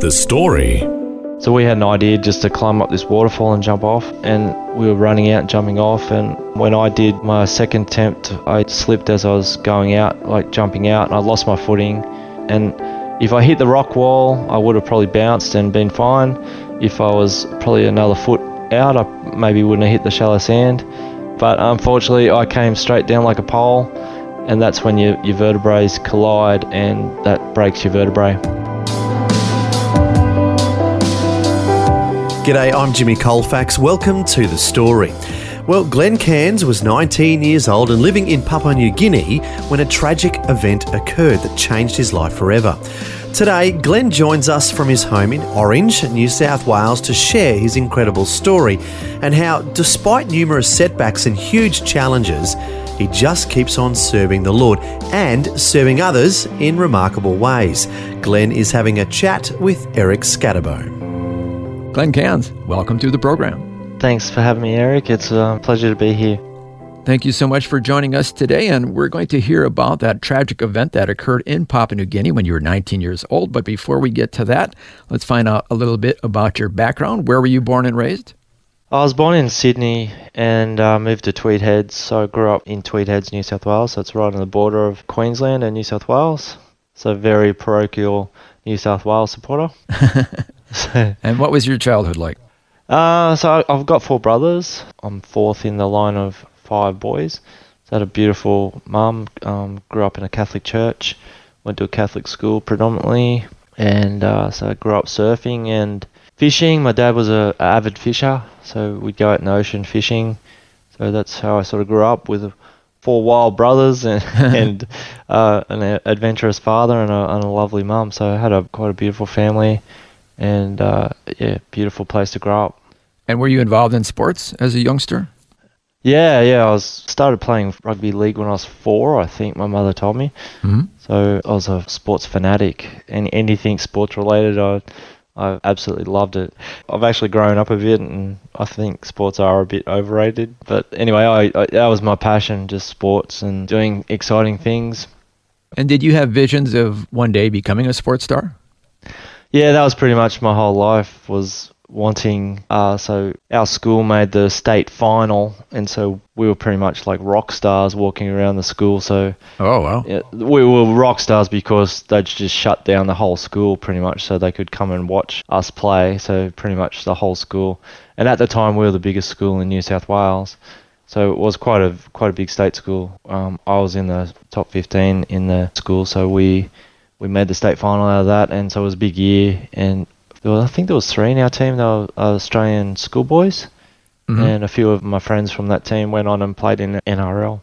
The story. So we had an idea just to climb up this waterfall and jump off, and we were running out and jumping off. And when I did my second attempt, I slipped as I was going out, like jumping out, and I lost my footing. And if I hit the rock wall, I would have probably bounced and been fine. If I was probably another foot out, I maybe wouldn't have hit the shallow sand. But unfortunately, I came straight down like a pole, and that's when your, your vertebrae collide, and that breaks your vertebrae. G'day, I'm Jimmy Colfax. Welcome to the story. Well, Glenn Cairns was 19 years old and living in Papua New Guinea when a tragic event occurred that changed his life forever. Today, Glenn joins us from his home in Orange, New South Wales, to share his incredible story and how, despite numerous setbacks and huge challenges, he just keeps on serving the Lord and serving others in remarkable ways. Glenn is having a chat with Eric Scatterbo. Glenn Cairns, welcome to the program. Thanks for having me, Eric. It's a pleasure to be here. Thank you so much for joining us today. And we're going to hear about that tragic event that occurred in Papua New Guinea when you were 19 years old. But before we get to that, let's find out a little bit about your background. Where were you born and raised? I was born in Sydney and uh, moved to Tweed Heads. So I grew up in Tweed Heads, New South Wales. So it's right on the border of Queensland and New South Wales. So very parochial New South Wales supporter. and what was your childhood like? Uh, so I've got four brothers. I'm fourth in the line of five boys. So I had a beautiful mum. Um, grew up in a Catholic church. Went to a Catholic school predominantly, and uh, so I grew up surfing and fishing. My dad was a, a avid fisher, so we'd go out in the ocean fishing. So that's how I sort of grew up with four wild brothers and, and uh, an adventurous father and a, and a lovely mum. So I had a quite a beautiful family and uh, yeah, beautiful place to grow up. And were you involved in sports as a youngster? Yeah, yeah. I was started playing rugby league when I was four. I think my mother told me. Mm-hmm. So I was a sports fanatic, and anything sports related, I I absolutely loved it. I've actually grown up a bit, and I think sports are a bit overrated. But anyway, I, I that was my passion, just sports and doing exciting things. And did you have visions of one day becoming a sports star? Yeah, that was pretty much my whole life was wanting uh, so our school made the state final and so we were pretty much like rock stars walking around the school so oh wow. Yeah, we were rock stars because they'd just shut down the whole school pretty much so they could come and watch us play so pretty much the whole school. And at the time we were the biggest school in New South Wales so it was quite a quite a big state school. Um, I was in the top 15 in the school so we we made the state final out of that, and so it was a big year. And I think there was three in our team. They were Australian schoolboys, mm-hmm. and a few of my friends from that team went on and played in NRL.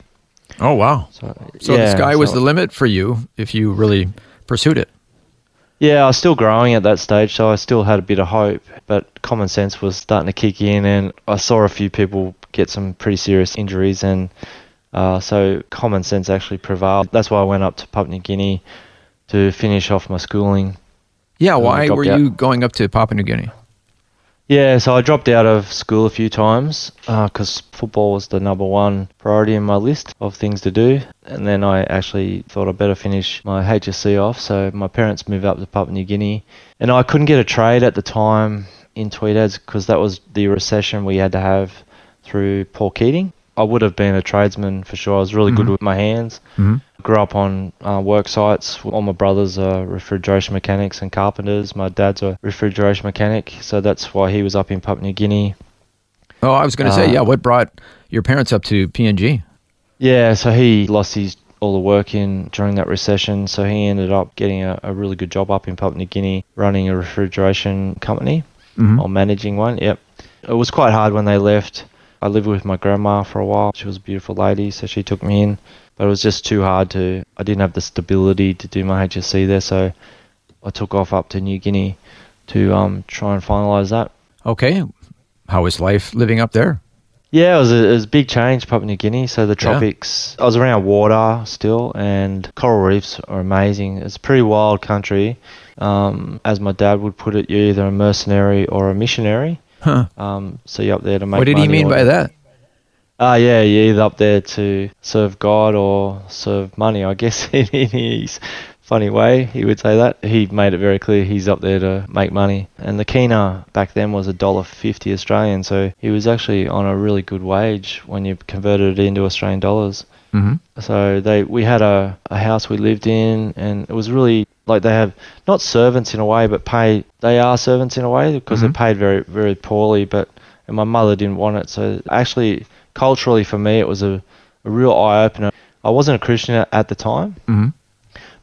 Oh wow! So, so yeah, the sky was so, the limit for you if you really pursued it. Yeah, I was still growing at that stage, so I still had a bit of hope. But common sense was starting to kick in, and I saw a few people get some pretty serious injuries, and uh, so common sense actually prevailed. That's why I went up to Papua New Guinea to finish off my schooling. Yeah, why were out. you going up to Papua New Guinea? Yeah, so I dropped out of school a few times because uh, football was the number one priority in my list of things to do. And then I actually thought I'd better finish my HSC off. So my parents moved up to Papua New Guinea. And I couldn't get a trade at the time in Tweed Heads because that was the recession we had to have through Paul Keating. I would have been a tradesman for sure. I was really mm-hmm. good with my hands. Mm-hmm. Grew up on uh, work sites. All my brothers are refrigeration mechanics and carpenters. My dad's a refrigeration mechanic, so that's why he was up in Papua New Guinea. Oh, I was going to uh, say, yeah. What brought your parents up to PNG? Yeah, so he lost his all the work in during that recession, so he ended up getting a, a really good job up in Papua New Guinea, running a refrigeration company mm-hmm. or managing one. Yep, it was quite hard when they left I lived with my grandma for a while. She was a beautiful lady, so she took me in. But it was just too hard to. I didn't have the stability to do my HSC there, so I took off up to New Guinea to um, try and finalise that. Okay. How was life living up there? Yeah, it was a, it was a big change, Papua New Guinea. So the tropics, Yeah. I was around water still, and coral reefs are amazing. It's a pretty wild country. Um, as my dad would put it, you're either a mercenary or a missionary. Huh. Um, so you're up there to make. What did he mean by that? Ah, yeah, you're either up there to serve God or serve money. I guess in his funny way, he would say that. He made it very clear he's up there to make money. And the kina back then was a dollar fifty Australian, so he was actually on a really good wage when you converted it into Australian dollars. hmm So they we had a, a house we lived in, and it was really like they have not servants in a way, but pay. They are servants in a way because Mhm. they're paid very very poorly. But and my mother didn't want it, so actually culturally for me it was a, a real eye opener. I wasn't a Christian at, the time, hmm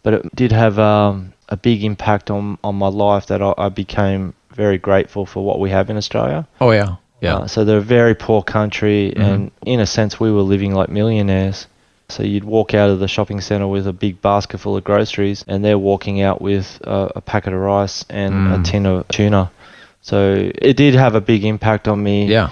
but it did have um, a big impact on on my life that I, I became very grateful for what we have in Australia. Oh yeah. Yeah. Uh, so they're a very poor country, Mhm. and in a sense, we were living like millionaires. So you'd walk out of the shopping centre with a big basket full of groceries, and they're walking out with uh, a packet of rice and a Mm. tin of tuna. So it did have a big impact on me yeah.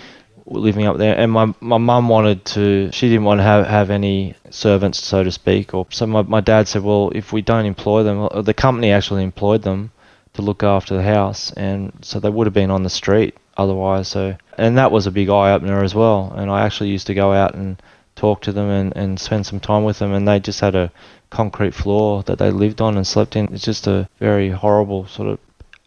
Living up there. And my my mum wanted to, she didn't want to have, have any servants, so to speak. Or so my my dad said, well, if we don't employ them, uh, the company actually employed them to look after the house, and so they would have been on the street otherwise. So and that was a big eye opener as well. And I actually used to go out and talk to them and, and spend some time with them, and they just had a concrete floor that they lived on and slept in. It's just a very horrible sort of.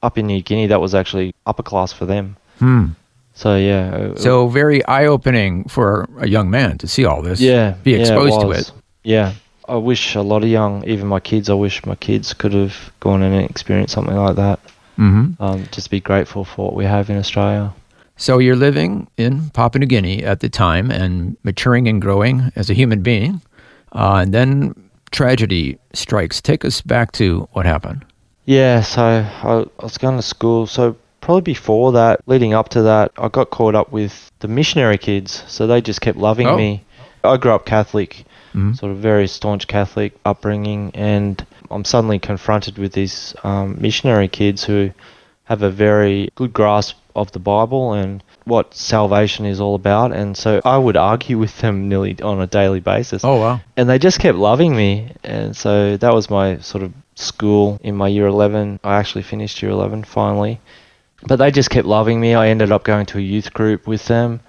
Up in New Guinea, that was actually upper class for them. Hmm. So yeah. it- So very eye-opening for a young man to see all this. yeah, Be yeah, exposed to it. Yeah, I wish a lot of young, even my kids, I wish my kids could have gone and experienced something like that. Mm-hmm. Um, just be grateful for what we have in Australia. So you're living in Papua New Guinea at the time and maturing and growing as a human being, uh, and then tragedy strikes. Take us back to what happened. Yeah, so I, I was going to school. So probably before that, leading up to that, I got caught up with the missionary kids. So they just kept loving Oh. me. I grew up Catholic, Mhm. sort of very staunch Catholic upbringing, and I'm suddenly confronted with these um, missionary kids who have a very good grasp of the Bible and what salvation is all about. And so I would argue with them nearly on a daily basis Oh wow. and they just kept loving me and so that was my sort of school in my year 11 i actually finished year 11 finally but they just kept loving me. I ended up going to a youth group with them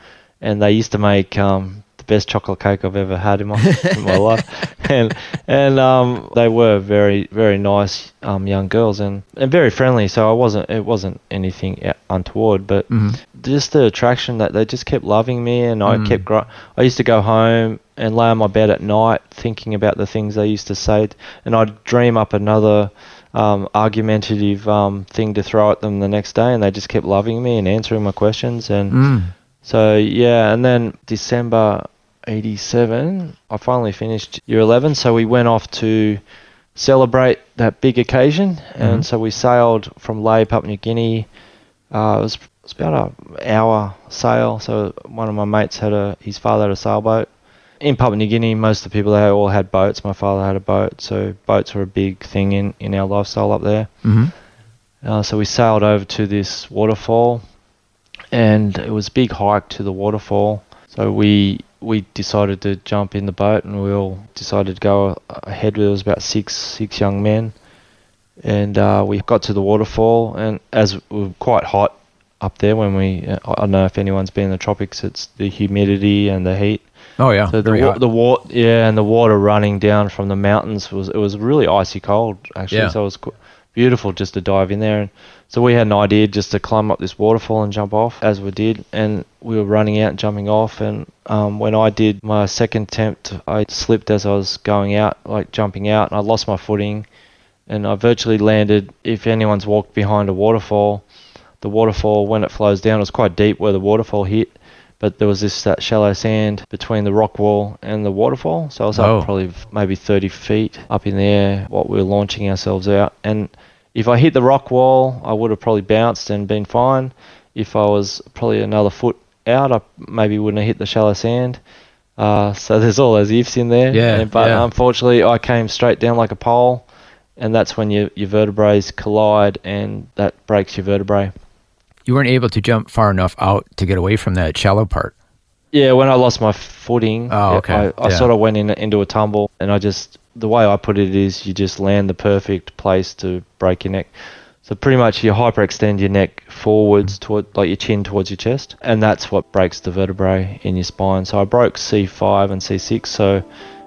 and they used to make um, the best chocolate cake i've ever had in my, in my life. And and um, they were very very nice um, young girls and, and very friendly so i wasn't it wasn't anything untoward but hmm just the attraction that they just kept loving me and I Mm. kept gro- I used to go home and lay on my bed at night thinking about the things they used to say and I'd dream up another um, argumentative um, thing to throw at them the next day and they just kept loving me and answering my questions and Mm. so yeah and then December 87 I finally finished year 11 so we went off to celebrate that big occasion and Mhm. so we sailed from Lae Papua New Guinea uh, it was it's about an hour sail. So one of my mates had a his father had a sailboat. In Papua New Guinea, most of the people there all had boats. My father had a boat, so boats were a big thing in, in our lifestyle up there. hmm Uh, so we sailed over to this waterfall, and it was a big hike to the waterfall. So we we decided to jump in the boat, and we all decided to go ahead. There was about six six young men, and uh, we got to the waterfall, and as we were quite hot up there when we, uh, I don't know if anyone's been in the tropics. It's the humidity and the heat. Oh yeah. So the wa- the water, yeah, and the water running down from the mountains was it was really icy cold actually. Yeah. So it was qu- beautiful just to dive in there. And so we had an idea just to climb up this waterfall and jump off as we did, and we were running out and jumping off. And um, when I did my second attempt, I slipped as I was going out, like jumping out, and I lost my footing, and I virtually landed. If anyone's walked behind a waterfall, the waterfall when it flows down, it was quite deep where the waterfall hit but there was this that shallow sand between the rock wall and the waterfall. So I was Oh. up probably maybe 30 feet up in the air while we were launching ourselves out. And if I hit the rock wall, I would have probably bounced and been fine. If I was probably another foot out, I maybe wouldn't have hit the shallow sand. Uh, so there's all those ifs in there. Yeah, And- but yeah. unfortunately, I came straight down like a pole and that's when your, your vertebrae collide and that breaks your vertebrae. You weren't able to jump far enough out to get away from that shallow part. Yeah, when I lost my footing, Oh, okay. I, I Yeah. sort of went in into a tumble, and I just the way I put it is you just land the perfect place to break your neck. So pretty much you hyperextend your neck forwards toward like your chin towards your chest, and that's what breaks the vertebrae in your spine. So I broke C5 and C6. So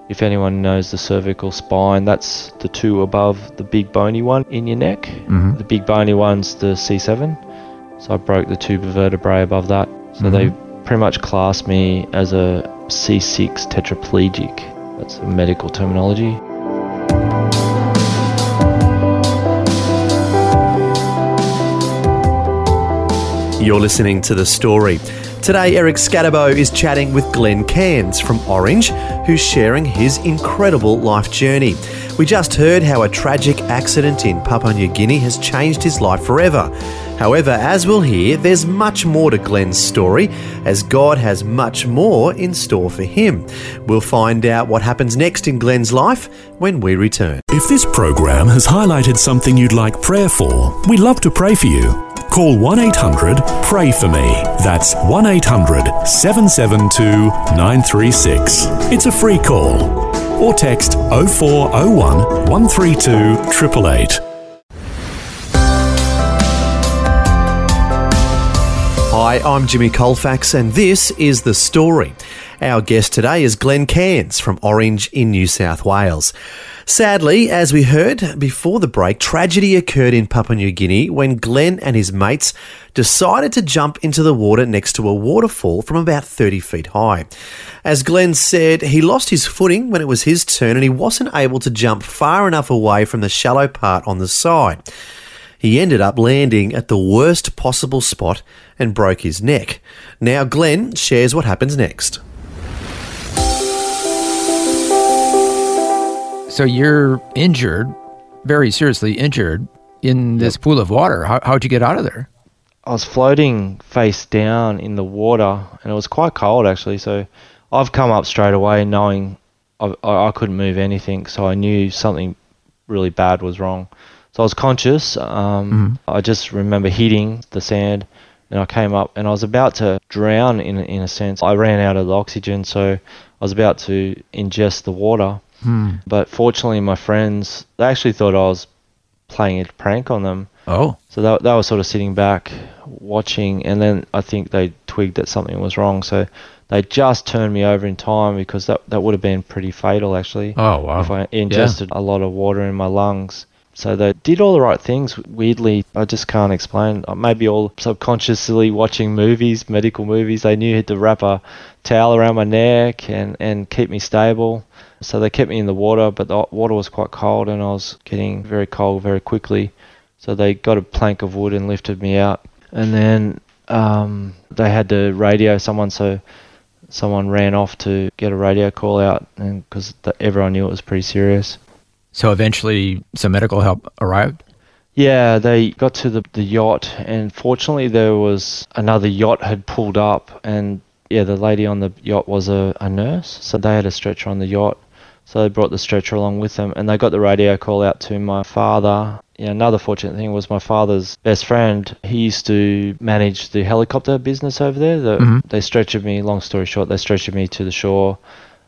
if anyone knows the cervical spine, that's the two above the big bony one in your neck. Mhm. The big bony one's the C7. So I broke the two vertebrae above that. So Mhm. they pretty much classed me as a C6 tetraplegic. That's a medical terminology. You're listening to The Story. Today, Eric Scatterbo is chatting with Glenn Cairns from Orange, who's sharing his incredible life journey. We just heard how a tragic accident in Papua New Guinea has changed his life forever. However, as we'll hear, there's much more to Glenn's story, as God has much more in store for him. We'll find out what happens next in Glenn's life when we return. If this program has highlighted something you'd like prayer for, we'd love to pray for you. Call 1 800 Pray For Me. That's 1 800 772 936. It's a free call. Or text 0401 132 888. Hi, I'm Jimmy Colfax, and this is The Story. Our guest today is Glenn Cairns from Orange in New South Wales. Sadly, as we heard before the break, tragedy occurred in Papua New Guinea when Glenn and his mates decided to jump into the water next to a waterfall from about 30 feet high. As Glenn said, he lost his footing when it was his turn and he wasn't able to jump far enough away from the shallow part on the side. He ended up landing at the worst possible spot and broke his neck. Now, Glenn shares what happens next. So you're injured, very seriously injured, in this pool of water. How, how'd you get out of there? I was floating face down in the water, and it was quite cold actually. So I've come up straight away knowing I, I I couldn't move anything, so I knew something really bad was wrong. So I was conscious. Um, I just remember hitting the sand, and I came up, and I was about to drown in a- in a sense. I ran out of the oxygen, so I was about to ingest the water. But fortunately, my friends they actually thought I was playing a prank on them. Oh, So they, they were sort of sitting back, watching, and then I think they twigged that something was wrong. So they just turned me over in time because that, that would have been pretty fatal, actually, oh wow. if I ingested a lot of water in my lungs. So they did all the right things. Weirdly, I just can't explain. Uh, Maybe all subconsciously watching movies, medical movies. They knew to wrap a towel around my neck and, and keep me stable. So they kept me in the water, but the water was quite cold and I was getting very cold very quickly. So they got a plank of wood and lifted me out. And then um, they had to radio someone, so someone ran off to get a radio call out because everyone knew it was pretty serious. So eventually, some medical help arrived. Yeah, they got to the, the yacht, and fortunately, there was another yacht had pulled up, and yeah, the lady on the yacht was a, a nurse, so they had a stretcher on the yacht. So they brought the stretcher along with them, and they got the radio call out to my father. Yeah, another fortunate thing was my father's best friend. He used to manage the helicopter business over there. The, Mhm. They stretchered me. Long story short, they stretchered me to the shore,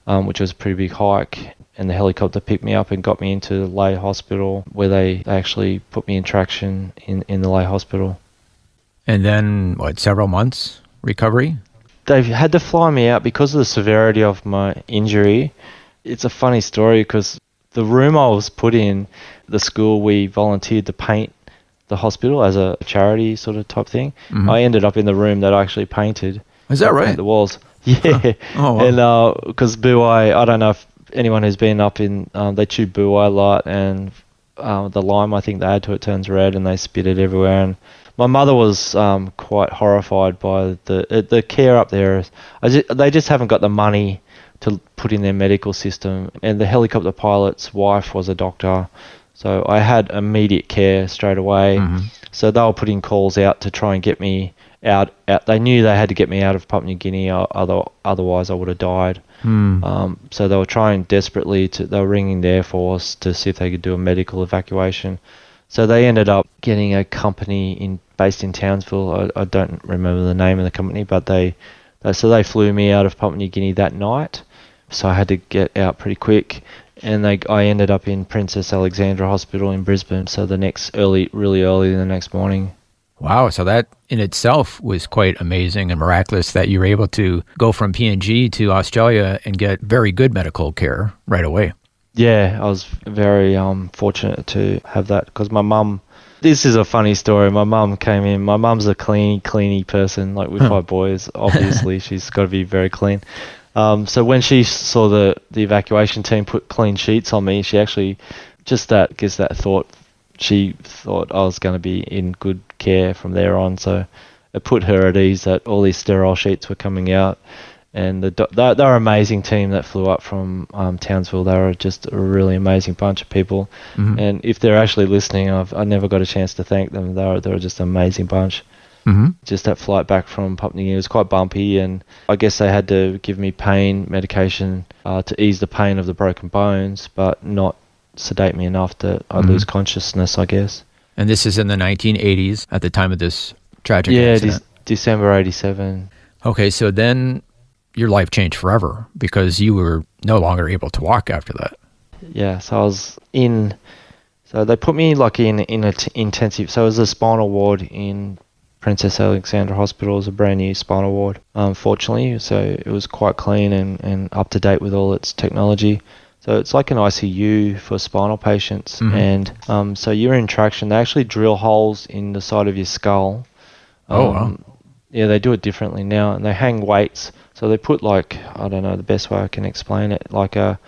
um, which was a pretty big hike. And the helicopter picked me up and got me into Lae Hospital, where they, they actually put me in traction in, in the Lae Hospital. And then, what, several months recovery? They've had to fly me out because of the severity of my injury. It's a funny story because the room I was put in, the school we volunteered to paint the hospital as a charity sort of type thing. Mhm. I ended up in the room that I actually painted. Is that right? The walls. Yeah. Oh, wow. And because buai, I don't know if anyone who's been up in, um, they chew buai a lot, and uh, the lime I think they add to it turns red, and they spit it everywhere. And my mother was um, quite horrified by the uh, the care up there. I ju- they just haven't got the money to put in their medical system, and the helicopter pilot's wife was a doctor, so I had immediate care straight away. Mhm. So they were putting calls out to try and get me out. out. They knew they had to get me out of Papua New Guinea, or other, otherwise I would have died. Um, so they were trying desperately to. They were ringing the Air Force to see if they could do a medical evacuation. So they ended up getting a company in based in Townsville. I, I don't remember the name of the company, but they, they so they flew me out of Papua New Guinea that night. So I had to get out pretty quick, and they I ended up in Princess Alexandra Hospital in Brisbane. So the next early, really early the next morning. Wow. So that in itself was quite amazing and miraculous that you were able to go from PNG to Australia and get very good medical care right away. Yeah, I was very um, fortunate to have that because my mum. This is a funny story. My mum came in. My mum's a clean, cleany person. Like with five boys, obviously she's got to be very clean. Um, so when she saw the the evacuation team put clean sheets on me, she actually just that gives that thought. She thought I was going to be in good care from there on. So it put her at ease that all these sterile sheets were coming out and the they're, they're an amazing team that flew up from um, Townsville. They were just a really amazing bunch of people, and if they're actually listening, I've I never got a chance to thank them. They were they were just an amazing bunch. Mm-hmm. Just that flight back from Papua New Guinea was quite bumpy, and I guess they had to give me pain medication uh, to ease the pain of the broken bones, but not sedate me enough that I mm-hmm. lose consciousness. I guess. And this is in the 1980s at the time of this tragic Yeah, de- December '87. Okay, so then your life changed forever because you were no longer able to walk after that. yeah, so I was in. So they put me like in in a t- intensive. So it was a spinal ward in Princess Alexandra Hospital. It was a brand new spinal ward, unfortunately. So it was quite clean and, and up to date with all its technology. So it's like an ICU for spinal patients, and um, so you're in traction. They actually drill holes in the side of your skull. Oh, wow. Um, Yeah, they do it differently now, and they hang weights. So they put like I don't know the best way I can explain it, like a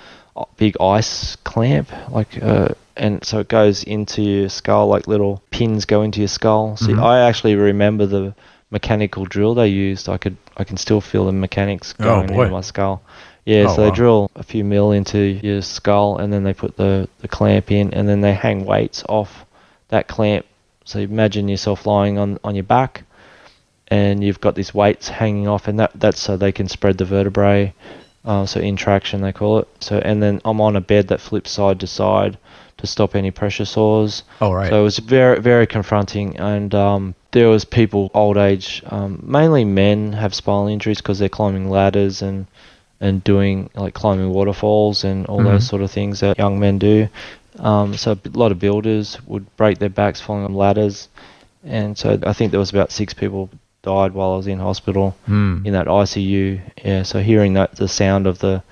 big ice clamp, like uh, and so it goes into your skull, like little pins go into your skull. So I actually remember the mechanical drill they used. I could I can still feel the mechanics Oh, going boy. into my skull. Yeah, Oh, so they drill a few mil into your skull, and then they put the the clamp in, and then they hang weights off that clamp. So imagine yourself lying on on your back, and you've got these weights hanging off, and that that's so they can spread the vertebrae. Uh, so in traction they call it. So and then I'm on a bed that flips side to side to stop any pressure sores. Oh, right. So it was very very confronting, and um, there was people old age, um, mainly men have spinal injuries because they're climbing ladders and and doing like climbing waterfalls and all those sort of things that young men do. Um, so a lot of builders would break their backs falling on ladders, and so I think there was about six people died while I was in hospital Hmm. in that ICU. Yeah, so hearing that the sound of the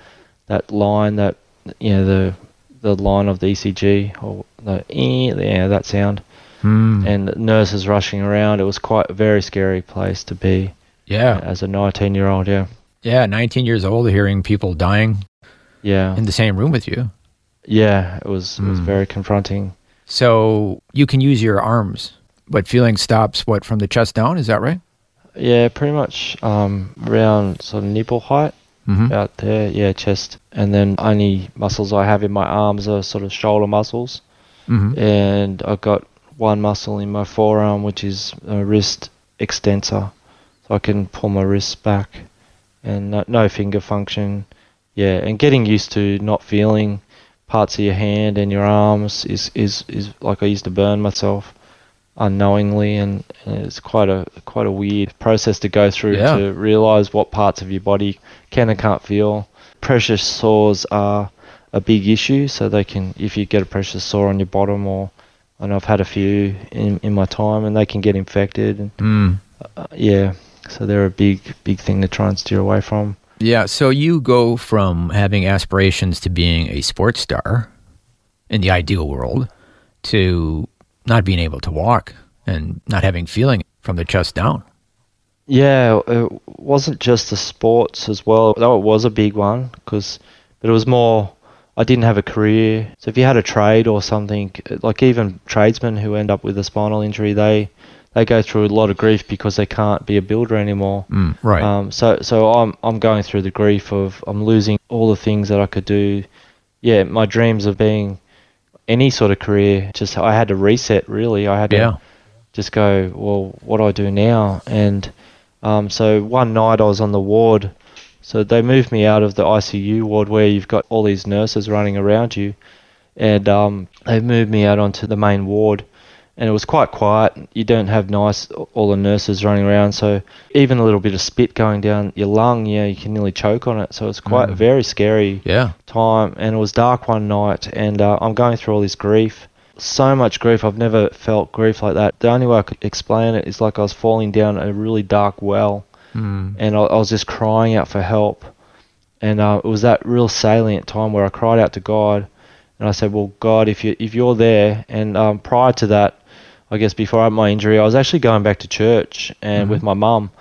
that line that you know the the line of the ECG or the yeah that sound Hmm. and nurses rushing around. It was quite a very scary place to be Yeah. as a 19 year old. Yeah, Yeah, 19 years old, hearing people dying yeah, in the same room with you. yeah. It was it was very confronting. So you can use your arms, but feeling stops what from the chest down, is that right? Yeah, pretty much um, around sort of nipple height. Mhm. out there, yeah, chest, and then only muscles I have in my arms are sort of shoulder muscles, Mhm. and I've got one muscle in my forearm which is a wrist extensor, so I can pull my wrist back, and no, no finger function, yeah, and getting used to not feeling parts of your hand and your arms is is is like I used to burn myself unknowingly and, and it's quite a quite a weird process to go through Yeah. to realize what parts of your body can and can't feel. Pressure sores are a big issue, so they can if you get a pressure sore on your bottom or and I've had a few in in my time and they can get infected and Mm. uh, yeah, so they're a big big thing to try and steer away from. Yeah, so you go from having aspirations to being a sports star in the ideal world to not being able to walk and not having feeling from the chest down. Yeah, it wasn't just the sports as well. Though it was a big one, because but it was more. I didn't have a career, so if you had a trade or something, like even tradesmen who end up with a spinal injury, they they go through a lot of grief because they can't be a builder anymore. Mm, right. Um, so so I'm I'm going through the grief of I'm losing all the things that I could do. Yeah, my dreams of being any sort of career. Just I had to reset. Really, I had to yeah. just go, well, what do I do now? And um, so one night I was on the ward. So they moved me out of the ICU ward where you've got all these nurses running around you, and um, they moved me out onto the main ward and it was quite quiet. You don't have nice all the nurses running around, so even a little bit of spit going down your lung, yeah, you can nearly choke on it. So it's quite a very scary Yeah. time, and it was dark one night, and uh, I'm going through all this grief. So much grief. I've never felt grief like that. The only way I could explain it is like I was falling down a really dark well, Mm. and I, I was just crying out for help. And uh, it was that real salient time where I cried out to God, and I said, "Well, God, if you if you're there," and um, prior to that, I guess before I had my injury, I was actually going back to church and with my mum,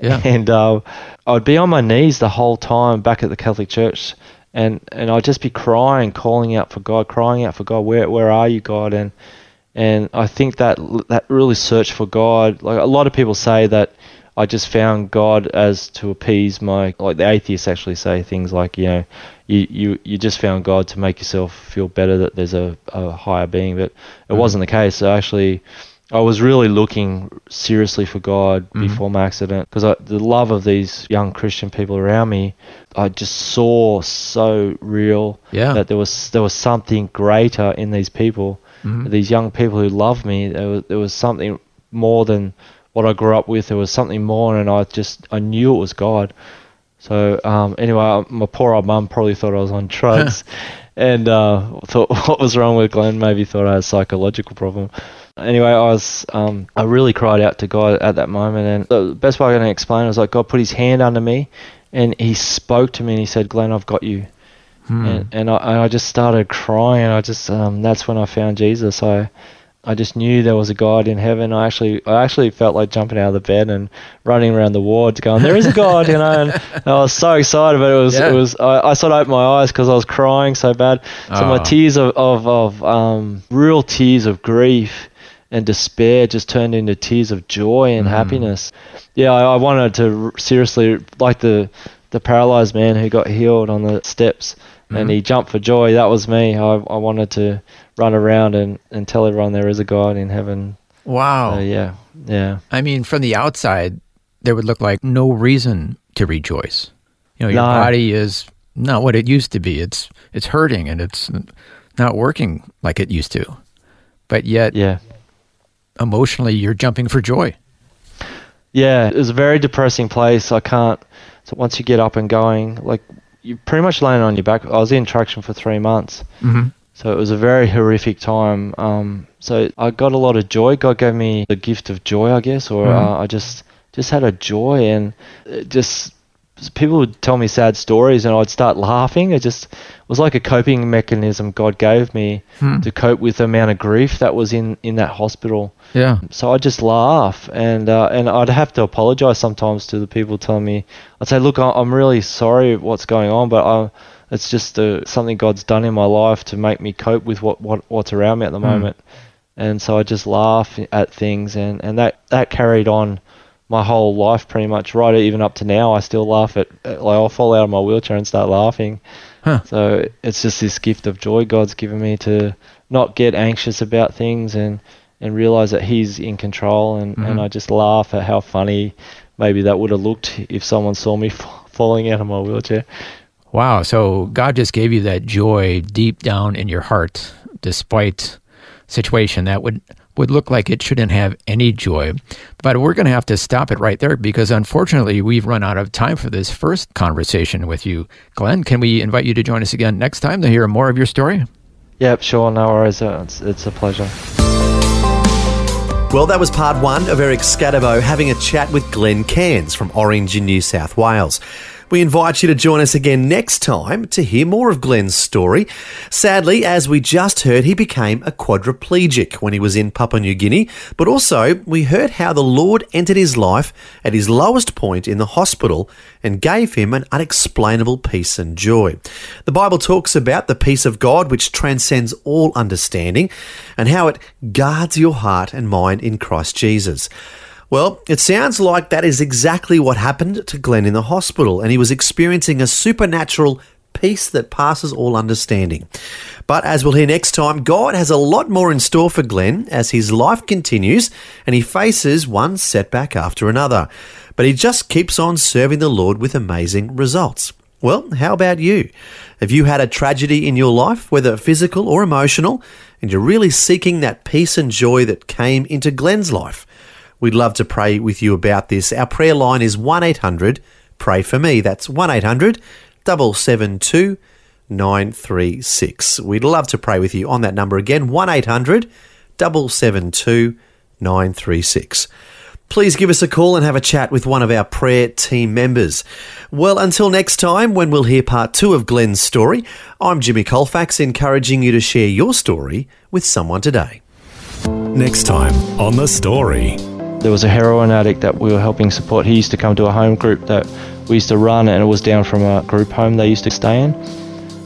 Yeah. and uh, I'd be on my knees the whole time back at the Catholic Church, and and I'd just be crying, calling out for God, crying out for God, where where are you, God? And and I think that that really search for God, like a lot of people say that I just found God as to appease my like the atheists actually say things like you know you you, you just found God to make yourself feel better that there's a, a higher being, but it mm-hmm. wasn't the case. So actually. I was really looking seriously for God mm-hmm. before my accident because the love of these young Christian people around me, I just saw so real Yeah. that there was there was something greater in these people, mm-hmm. these young people who loved me. There was there was something more than what I grew up with. There was something more, and I just I knew it was God. So um, anyway, my poor old mum probably thought I was on drugs, and uh, thought what was wrong with Glenn. Maybe thought I had a psychological problem. Anyway, I was um, I really cried out to God at that moment, and the best way I can explain it was like God put His hand under me, and He spoke to me, and He said, "Glenn, I've got you." And, and I, and I just started crying. and I just um, that's when I found Jesus. I I just knew there was a God in heaven. I actually I actually felt like jumping out of the bed and running around the wards, going, "There is a God," you know. And, and I was so excited, but it was Yeah. it was I, I sort of opened my eyes because I was crying so bad. So my Oh. tears of of, of um, real tears of grief and despair just turned into tears of joy and mm. happiness. Yeah, I, I wanted to seriously like the the paralyzed man who got healed on the steps and mm. he jumped for joy. That was me. I, I wanted to run around and, and tell everyone there is a God in heaven. Wow. Yeah, yeah. I mean, from the outside, there would look like no reason to rejoice. You know, your No. body is not what it used to be. It's it's hurting and it's not working like it used to. But yet, Yeah. emotionally, you're jumping for joy. Yeah, it was a very depressing place. I can't. So once you get up and going, like you're pretty much laying on your back. I was in traction for three months, Mm-hmm. So it was a very horrific time. Um, so I got a lot of joy. God gave me the gift of joy, I guess, or Mhm. uh, I just just had a joy, and it just people would tell me sad stories, and I'd start laughing. It just was like a coping mechanism God gave me Hmm. to cope with the amount of grief that was in in that hospital Yeah. so I'd just laugh and uh, and I'd have to apologize sometimes to the people telling me I'd say look I- I'm really sorry what's going on but I, it's just uh, something God's done in my life to make me cope with what, what what's around me at the moment. And so I just laugh at things and, and that that carried on my whole life pretty much right even up to now. I still laugh at like I'll fall out of my wheelchair and start laughing. Huh. so it's just this gift of joy God's given me to not get anxious about things and and realize that he's in control. And, and I just laugh at how funny maybe that would have looked if someone saw me f- falling out of my wheelchair. Wow. So God just gave you that joy deep down in your heart, despite situation that would would look like it shouldn't have any joy. But we're going to have to stop it right there because unfortunately we've run out of time for this first conversation with you. Glenn, can we invite you to join us again next time to hear more of your story? Yep, sure, no worries. Uh, It's, it's a pleasure. Well, that was part one of Eric Scadabo having a chat with Glenn Cairns from Orange in New South Wales. We invite you to join us again next time to hear more of Glenn's story. Sadly, as we just heard, he became a quadriplegic when he was in Papua New Guinea, but also we heard how the Lord entered his life at his lowest point in the hospital and gave him an unexplainable peace and joy. The Bible talks about the peace of God which transcends all understanding and how it guards your heart and mind in Christ Jesus. Well, it sounds like that is exactly what happened to Glenn in the hospital, and he was experiencing a supernatural peace that passes all understanding. But as we'll hear next time, God has a lot more in store for Glenn as his life continues and he faces one setback after another. But he just keeps on serving the Lord with amazing results. Well, how about you? Have you had a tragedy in your life, whether physical or emotional, and you're really seeking that peace and joy that came into Glenn's life? We'd love to pray with you about this. Our prayer line is 1 800 Pray For Me. That's 1 800 772 936. We'd love to pray with you on that number again 1 800 772 936. Please give us a call and have a chat with one of our prayer team members. Well, until next time, when we'll hear part two of Glenn's story, I'm Jimmy Colfax, encouraging you to share your story with someone today. Next time on The Story. There was a heroin addict that we were helping support. He used to come to a home group that we used to run, and it was down from a group home they used to stay in.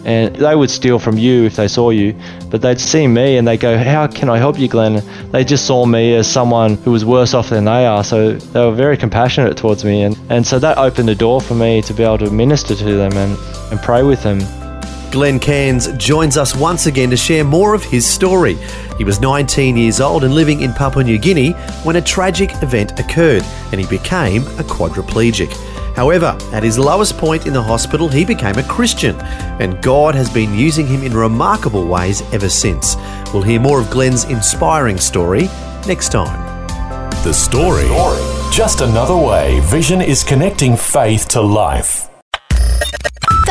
And they would steal from you if they saw you, but they'd see me and they'd go, How can I help you, Glenn? They just saw me as someone who was worse off than they are, so they were very compassionate towards me. And, and so that opened the door for me to be able to minister to them and, and pray with them. Glenn Cairns joins us once again to share more of his story. He was 19 years old and living in Papua New Guinea when a tragic event occurred and he became a quadriplegic. However, at his lowest point in the hospital, he became a Christian, and God has been using him in remarkable ways ever since. We'll hear more of Glenn's inspiring story next time. The story. Just another way Vision is connecting faith to life.